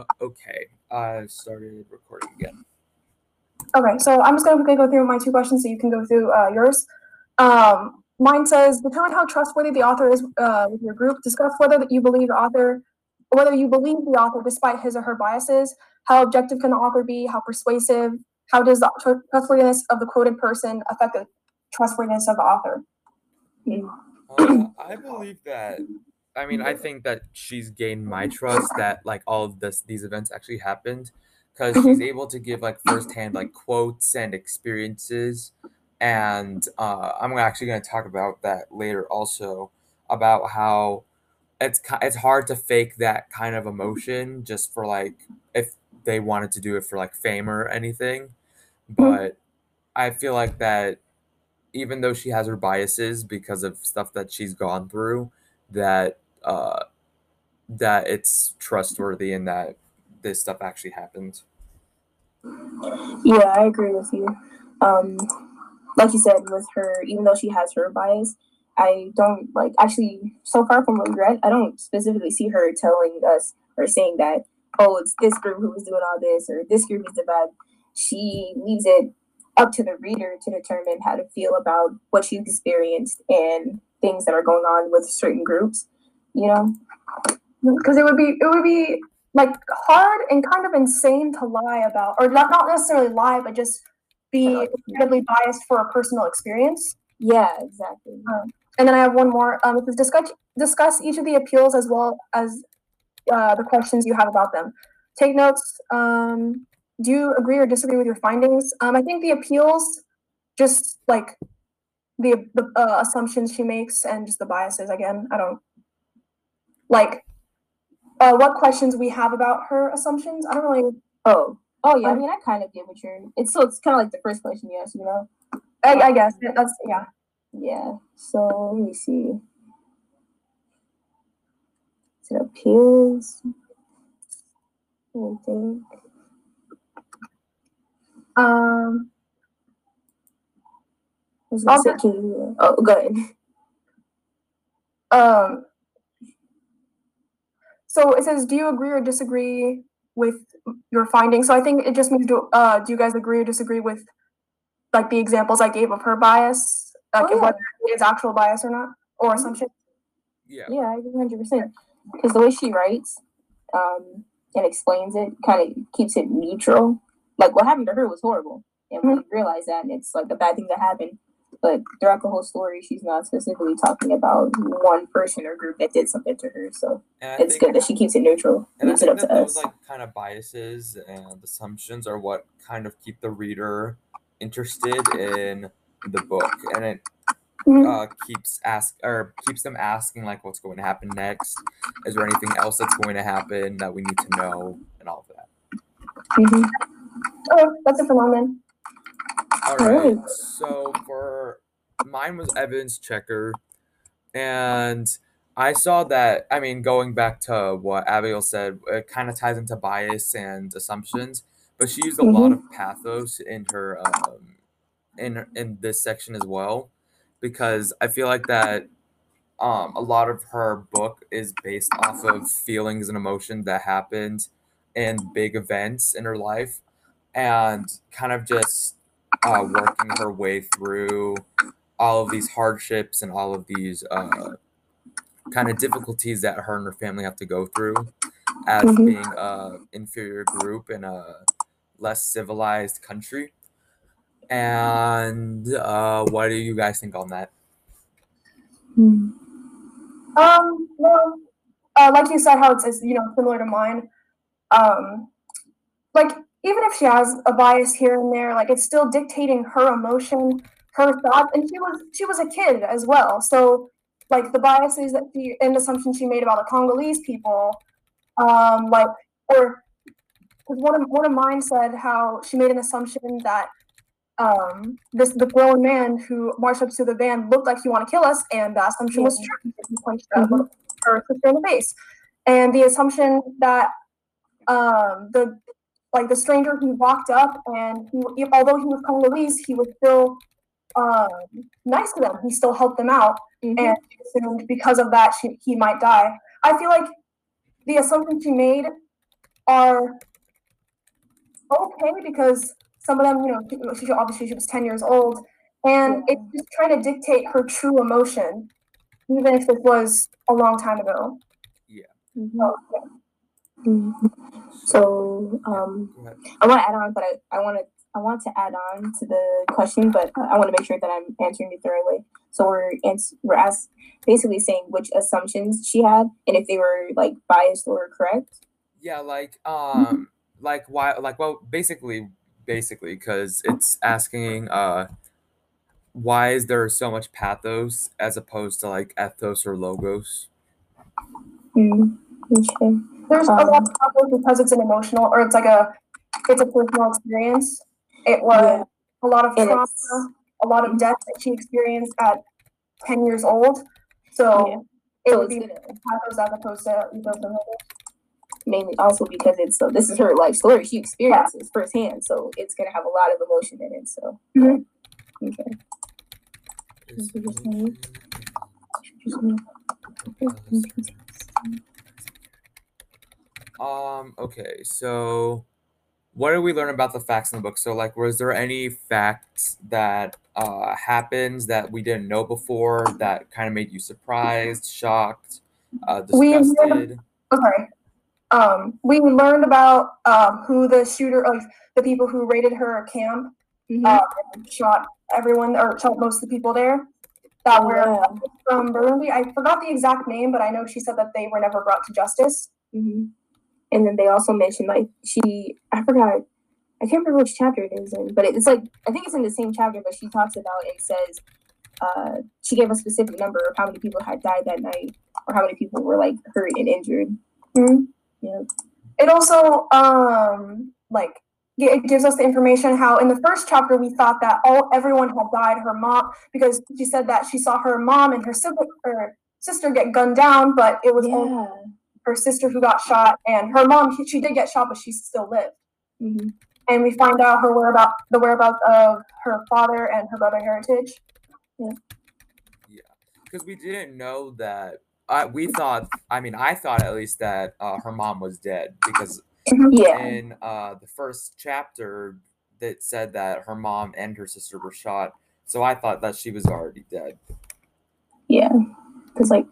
Uh, okay. I started recording again. Okay, so I'm just going to go through my two questions so you can go through uh, yours. Um, mine says, determine how trustworthy the author is uh, with your group. Discuss whether that you believe the author, whether you believe the author despite his or her biases. How objective can the author be? How persuasive? How does the tr- trustworthiness of the quoted person affect the trustworthiness of the author? Uh, I believe that. I mean, I think that she's gained my trust that like all of this these events actually happened because she's able to give like firsthand like quotes and experiences, and uh, I'm actually going to talk about that later also about how it's it's hard to fake that kind of emotion just for like if they wanted to do it for like fame or anything, but I feel like that even though she has her biases because of stuff that she's gone through, that uh, that it's trustworthy and that this stuff actually happened. Yeah, I agree with you. Um, like you said, with her, even though she has her bias, I don't like actually so far from regret. I don't specifically see her telling us or saying that oh, it's this group who was doing all this or this group is the bad. She leaves it up to the reader to determine how to feel about what she's experienced and things that are going on with certain groups. You know, because it would be it would be like hard and kind of insane to lie about or not, not necessarily lie but just be incredibly biased for a personal experience. Yeah, exactly. um, and then i have one more um, discuss discuss each of the appeals as well as uh, the questions you have about them. Take notes um, do you agree or disagree with your findings? Um, i think the appeals just like the, the uh, assumptions she makes and just the biases again i don't like uh, what questions we have about her assumptions. I don't really. Oh, oh yeah. I Um, mean, I kind of get what you're. It's so it's kind of like the first question you asked. You know. I, I guess that's yeah. Yeah. So let me see. Is it appeals? Let me think. Um, I was gonna say, you, oh, go ahead. um. So it says, do you agree or disagree with your findings? So I think it just means do uh do you guys agree or disagree with like the examples I gave of her bias, like Oh, yeah. whether it is actual bias or not or assumption? Yeah. Yeah, I agree hundred percent. Because the way she writes, um, and explains it, kind of keeps it neutral. Like what happened to her was horrible, and we realize that, and it's like a bad thing that happened. But throughout the whole story, she's not specifically talking about one person or group that did something to her. So it's think, good that she keeps it neutral, and I think up that to those us. like kind of biases and assumptions are what kind of keep the reader interested in the book, and it Mhm. uh, keeps ask or keeps them asking like what's going to happen next. Is there anything else that's going to happen that we need to know and all of that. Mhm. Oh, that's it for mine then. All Alright. right. So for mine was evidence checker, and I saw that. I mean, going back to what Abigail said, it kind of ties into bias and assumptions. But she used a lot of pathos in her um, in in this section as well, because I feel like that um, a lot of her book is based off of feelings and emotions that happened in big events in her life, and kind of just uh, working her way through all of these hardships and all of these uh, kind of difficulties that her and her family have to go through as Mhm. being an inferior group in a less civilized country. And uh, what do you guys think on that? Hmm. Um, well, uh, like you said, how it's, it's you know similar to mine. Um, like even if she has a bias here and there, like it's still dictating her emotion, her thoughts, and she was she was a kid as well. So like the biases that she and assumptions she made about the Congolese people, um, like or because one of one of mine said how she made an assumption that um this the grown man who marched up to the van looked like he wanted to kill us, and the assumption was true. Because he punched little- her sister in the face, and the assumption that um the like the stranger who walked up and he, although he was Congolese, he was still um nice to them. He still helped them out, Mhm. and she assumed because of that she, he might die. I feel like the assumptions she made are okay because some of them, you know, she obviously she was 10 years old, and Yeah. it's just trying to dictate her true emotion, even if it was a long time ago. Mhm. So, yeah. Mhm. So um, I want to add on, but I, I want to I want to add on to the question, but I want to make sure that I'm answering it the right way. So we're ans- we're asked basically saying which assumptions she had and if they were like biased or correct. Yeah, like um, like why, like well, basically, basically, because it's asking uh, why is there so much pathos as opposed to like ethos or logos? Mm, okay. There's a lot Um, of problems because it's an emotional, or it's like a, it's a personal experience. It was Yeah. a lot of trauma, it's- a lot of death that she experienced at 10 years old. So Yeah. it So would it's be pathos as opposed to ethos and logos. mainly also because it's so this is her life story. She experiences firsthand, so it's gonna have a lot of emotion in it. So Mhm. okay. Is what you're logos- Um, okay, so what did we learn about the facts in the book? So like was there any facts that uh happens that we didn't know before that kind of made you surprised, shocked, uh We learned- disgusted? Okay. Um, we learned about um, who the shooter of the people who raided her camp Mhm. uh, shot everyone or shot most of the people there that were Yeah. from Burundi. I forgot the exact name, but I know she said that they were never brought to justice. hmm And then they also mentioned like she I forgot I can't remember which chapter it is in, but it's like I think it's in the same chapter, but she talks about and says uh, she gave a specific number of how many people had died that night or how many people were like hurt and injured. Mhm. Yeah. It also um like it gives us the information how in the first chapter we thought that all everyone had died. Her mom because she said that she saw her mom and her sibling her sister get gunned down, but it was only Yeah. Her sister who got shot, and her mom she, she did get shot, but she still lived. hmm And we find out her whereabout the whereabouts of her father and her brother Heritage. Yeah, because we didn't know that I we thought I mean I thought at least that uh, her mom was dead because Yeah. in uh the first chapter that said that her mom and her sister were shot. So I thought that she was already dead. Yeah, because like,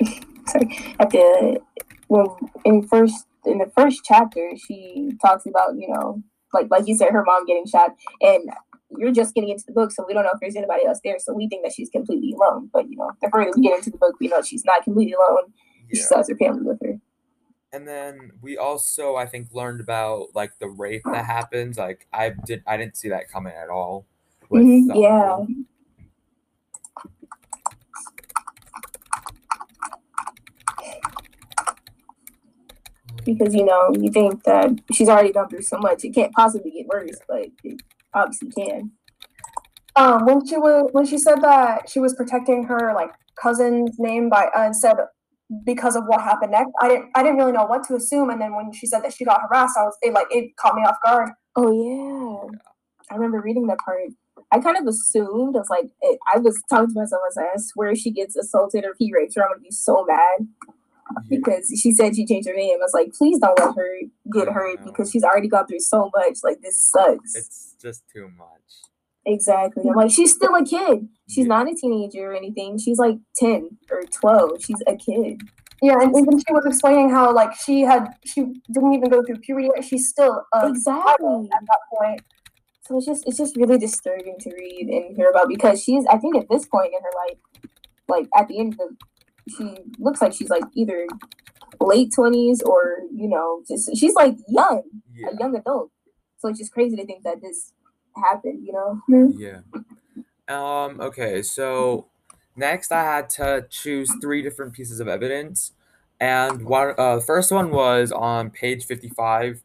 sorry, at the well, in first in the first chapter, she talks about you know like like you said, her mom getting shot, and you're just getting into the book, so we don't know if there's anybody else there, so we think that she's completely alone. But you know, the further we get into the book, we know she's not completely alone. She still has her family with her. And then we also, I think, learned about like the rape that happens. Like I did, I didn't see that coming at all. with, Mhm, um, yeah. Because you know, you think that she's already gone through so much, it can't possibly get worse, but it obviously can. Um, when she was when she said that she was protecting her like cousin's name by uh, and said because of what happened next, I didn't I didn't really know what to assume. And then when she said that she got harassed, I was it like it caught me off guard. Oh yeah, I remember reading that part. I kind of assumed I was like, it, I was talking to myself. I was like, I swear if she gets assaulted or he rapes her, I'm gonna be so mad. Because she said she changed her name. I was like, please don't let her get hurt because she's already gone through so much. Like this sucks. It's just too much. Exactly. I'm like, she's still a kid. She's Yeah. not a teenager or anything. She's like ten or twelve. She's a kid. Yeah, and even she was explaining how like she had she didn't even go through puberty. yet. She's still a Exactly. at that point. So it's just it's just really disturbing to read and hear about because she's I think at this point in her life, like at the end of she looks like she's like either late twenties or you know just she's like young Yeah. a young adult. So it's just crazy to think that this happened. You know. Yeah. Um. Okay. So next, I had to choose three different pieces of evidence, and one. Uh, the first one was on page fifty-five,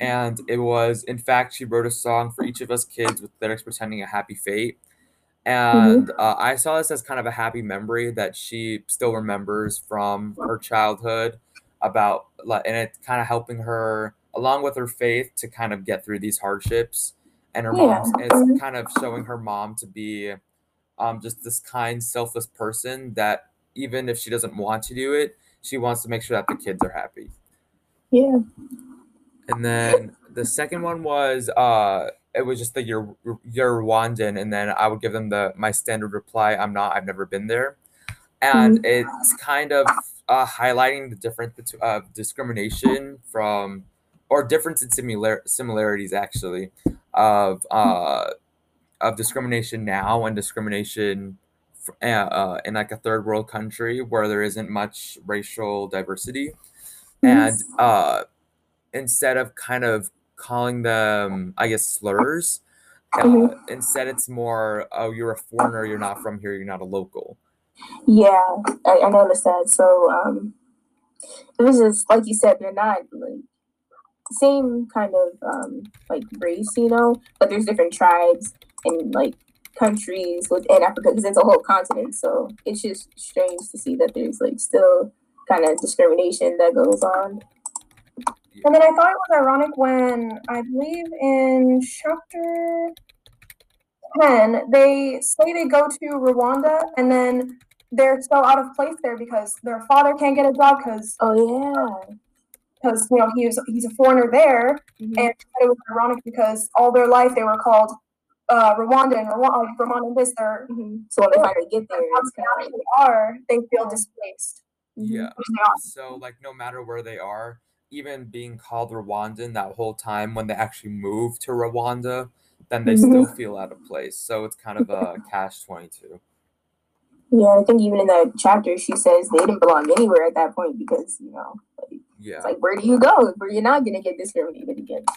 and it was, in fact, she wrote a song for each of us kids with lyrics pretending a happy fate. And uh, I saw this as kind of a happy memory that she still remembers from her childhood about, like, and it kind of helping her along with her faith to kind of get through these hardships. And her Yeah. mom's it's kind of showing her mom to be um, just this kind selfless person that even if she doesn't want to do it she wants to make sure that the kids are happy. Yeah. And then the second one was uh it was just the you're you're Rwandan, and then I would give them the my standard reply, I'm not, I've never been there. And it's kind of uh, highlighting the difference between uh, discrimination from or difference in similar similarities actually of uh of discrimination now and discrimination f- uh, uh, in like a third world country where there isn't much racial diversity. And uh instead of kind of calling them i guess slurs uh, Mhm. instead it's more oh you're a foreigner you're not from here you're not a local Yeah, I, I noticed that. So um, it was just like you said, they're not like same kind of um like race, you know, but there's different tribes and like countries within Africa because it's a whole continent. So it's just strange to see that there's like still kind of discrimination that goes on. And then I thought it was ironic when I believe in chapter 10, they say they go to Rwanda and then they're so out of place there because their father can't get a job because Oh yeah. because you know he's he's a foreigner there Mhm. and it was ironic because all their life they were called uh, Rwanda and Rwanda, Rwanda this they're Mhm. So when they finally get there, it's they kind of like actually are they feel displaced yeah which they are. So like no matter where they are, even being called Rwandan that whole time when they actually move to Rwanda, then they still feel out of place. So it's kind of a catch twenty two. Yeah, I think even in that chapter, she says they didn't belong anywhere at that point because you know, like, Yeah. it's like where do you go where you're not gonna get discriminated against?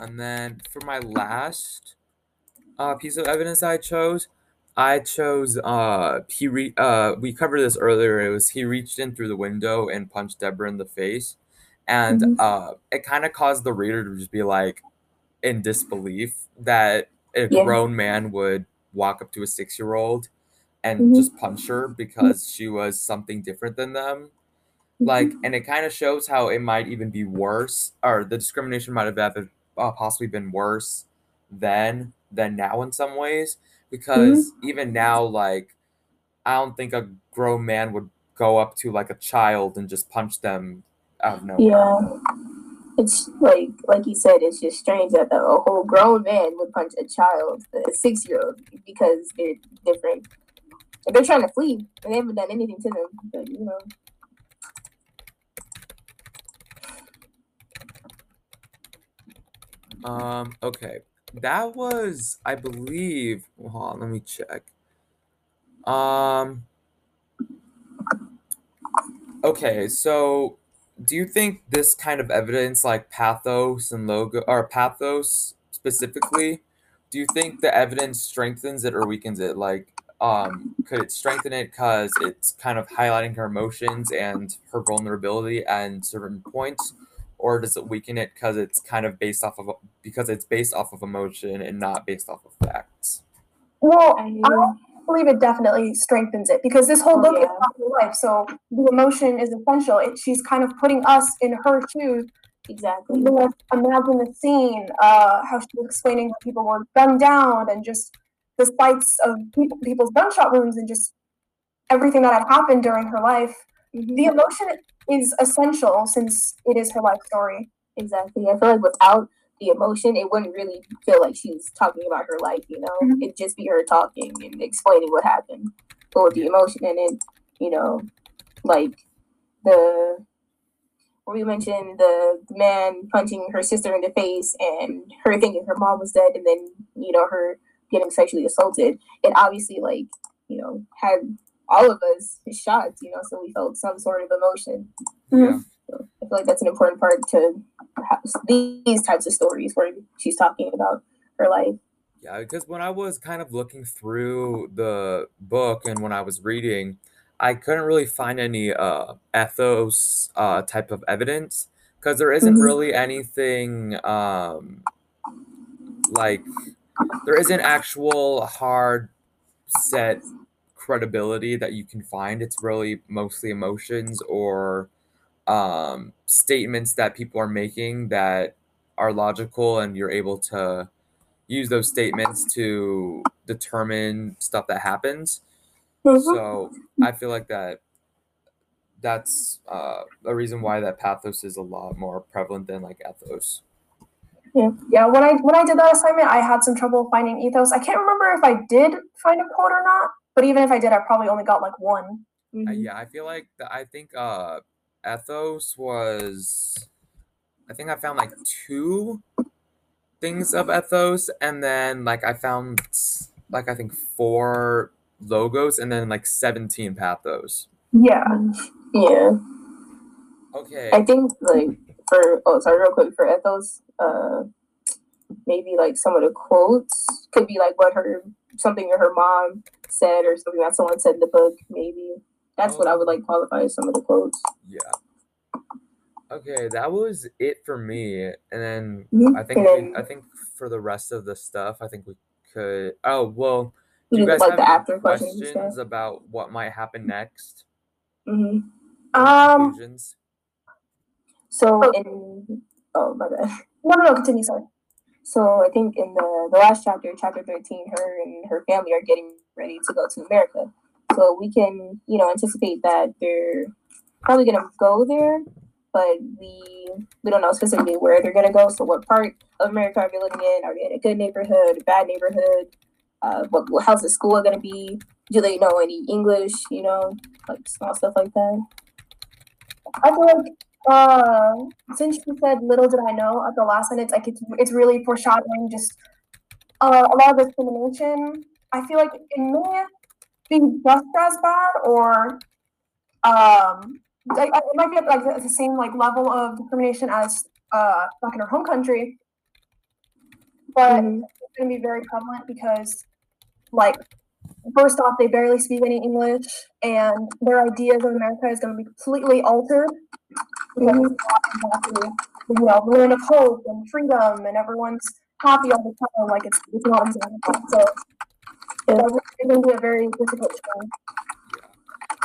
And then for my last uh, piece of evidence I chose, I chose uh he re- uh we covered this earlier. It was he reached in through the window and punched Deborah in the face, and Mhm. uh it kind of caused the reader to just be like in disbelief that a Yeah. grown man would walk up to a six year old and Mhm. just punch her because she was something different than them like and it kind of shows how it might even be worse or the discrimination might have uh, possibly been worse then than now in some ways because even now like i don't think a grown man would go up to like a child and just punch them out of nowhere Yeah, it's like like you said, it's just strange that a whole grown man would punch a child, a six year old, because they're different. They're trying to flee, and they haven't done anything to them. But you know, um okay that was i believe hold on let me check. Um okay so do you think this kind of evidence like pathos and logo or pathos specifically do you think the evidence strengthens it or weakens it? Like um could it strengthen it because it's kind of highlighting her emotions and her vulnerability and certain points or does it weaken it because it's kind of based off of because it's based off of emotion and not based off of facts well I, I believe it definitely strengthens it because this whole Oh, book is about her life so the emotion is essential it, she's kind of putting us in her shoes exactly. You imagine the scene, uh, how she was explaining how people were gunned down and just the sights of people, people's gunshot wounds and just everything that had happened during her life. Mhm. The emotion is essential since it is her life story. Exactly. I feel like without the emotion, it wouldn't really feel like she's talking about her life, you know? Mhm. It'd just be her talking and explaining what happened. But with the emotion in it, you know, like the where you mentioned the, the man punching her sister in the face and her thinking her mom was dead and then, you know, her getting sexually assaulted. It obviously like, you know, had all of us shocked, you know, so we felt some sort of emotion. yeah So I feel like that's an important part to these types of stories where she's talking about her life. Yeah, because when I was kind of looking through the book and when I was reading, I couldn't really find any uh, ethos uh, type of evidence because there isn't Mhm. really anything um, like there isn't actual hard set credibility that you can find. It's really mostly emotions or um, statements that people are making that are logical and you're able to use those statements to determine stuff that happens. So I feel like that that's uh, a reason why that pathos is a lot more prevalent than like ethos. Yeah, yeah. When I when I did that assignment, I had some trouble finding ethos. I can't remember if I did find a quote or not. But even if I did, I probably only got like one. Uh, Mhm. yeah, I feel like the, I think uh, ethos was. I think I found like two things of ethos, and then like I found like I think four logos, and then like seventeen pathos. Yeah. Yeah. Okay. I think like for oh sorry real quick for ethos uh maybe like some of the quotes could be like what her something that her mom said or something that someone said in the book maybe that's what I would like qualify as some of the quotes. Yeah. Okay, that was it for me, and then Mhm. I think And we, I think for the rest of the stuff, I think we could. Oh well, You do you guys like have the any after questions questions about what might happen next? hmm Or Um, conclusions? So in oh my bad. No, no, no. Continue. Sorry. So I think in the, the last chapter, chapter 13, her and her family are getting ready to go to America. So we can, you know, anticipate that they're probably gonna go there, but we we don't know specifically where they're gonna go. So what part of America are they living in? Are they in a good neighborhood, a bad neighborhood? Uh, what what- how's the school gonna be? Do they know any English? You know, like small stuff like that. I feel like uh, since you said "little did I know" at the last sentence, like it's it's really foreshadowing just uh, a lot of discrimination. I feel like it may be just as bad, or um, like, it might be at like the- same like level of discrimination as uh, back in our home country, but Mhm. it's going to be very prevalent because, like, first off, they barely speak any English, and their ideas of America is going to be completely altered you know, land of hope and freedom, and everyone's happy all the time. Like, it's, it's not exactly. So, Yeah. it's going to be a very difficult change.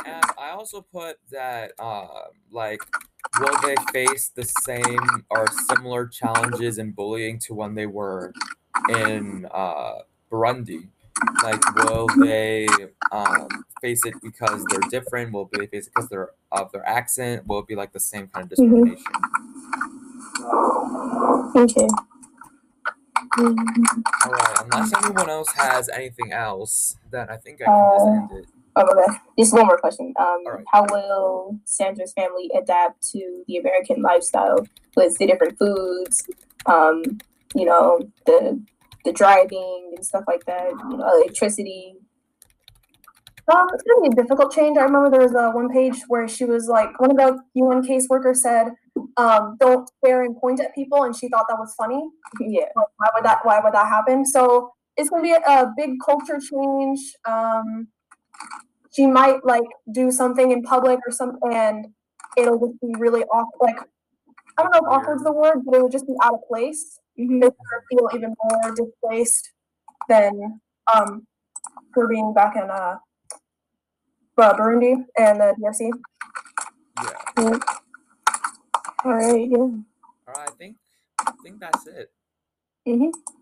Yeah. And I also put that, uh, like, will they face the same or similar challenges and bullying to when they were in uh, Burundi? Like, will they um, face it because they're different? Will they face it because they're of their accent? Will it be like the same kind of Mhm. discrimination? Okay. Mhm. All right. Unless anyone else has anything else, then I think I can just Uh, end it. Oh, okay. Just one more question. Um, Alright. how will Sandra's family adapt to the American lifestyle with the different foods, um, you know, the the driving and stuff like that, you know, electricity. Um, it's gonna be a difficult change. I remember there was a one page where she was like, one of the UN caseworkers said, um, "Don't stare and point at people," and she thought that was funny. Yeah. Like, why would that? Why would that happen? So it's gonna be a, a big culture change. Um, she might like do something in public or something, and it'll just be really awkward. Like I don't know if awkward's the word, but it would just be out of place. Mhm. Make her feel even more displaced than um, her being back in uh, uh, Burundi and the DRC. Yeah. All right. Yeah. All right. I think I think that's it. Mm-hmm.